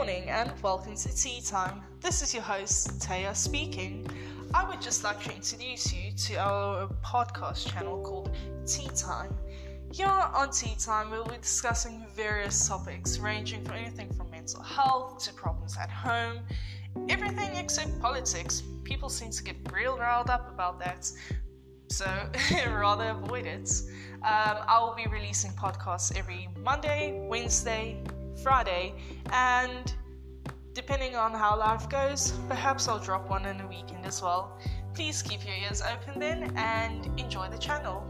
and welcome to Tea Time. This is your host, Taya speaking. I would just like to introduce you to our podcast channel called Tea Time. Here on Tea Time, we'll be discussing various topics ranging from anything from mental health to problems at home, everything except politics. People seem to get real riled up about that, so rather avoid it. Um, I will be releasing podcasts every Monday, Wednesday, Friday, and depending on how life goes, perhaps I'll drop one in a weekend as well. Please keep your ears open then and enjoy the channel.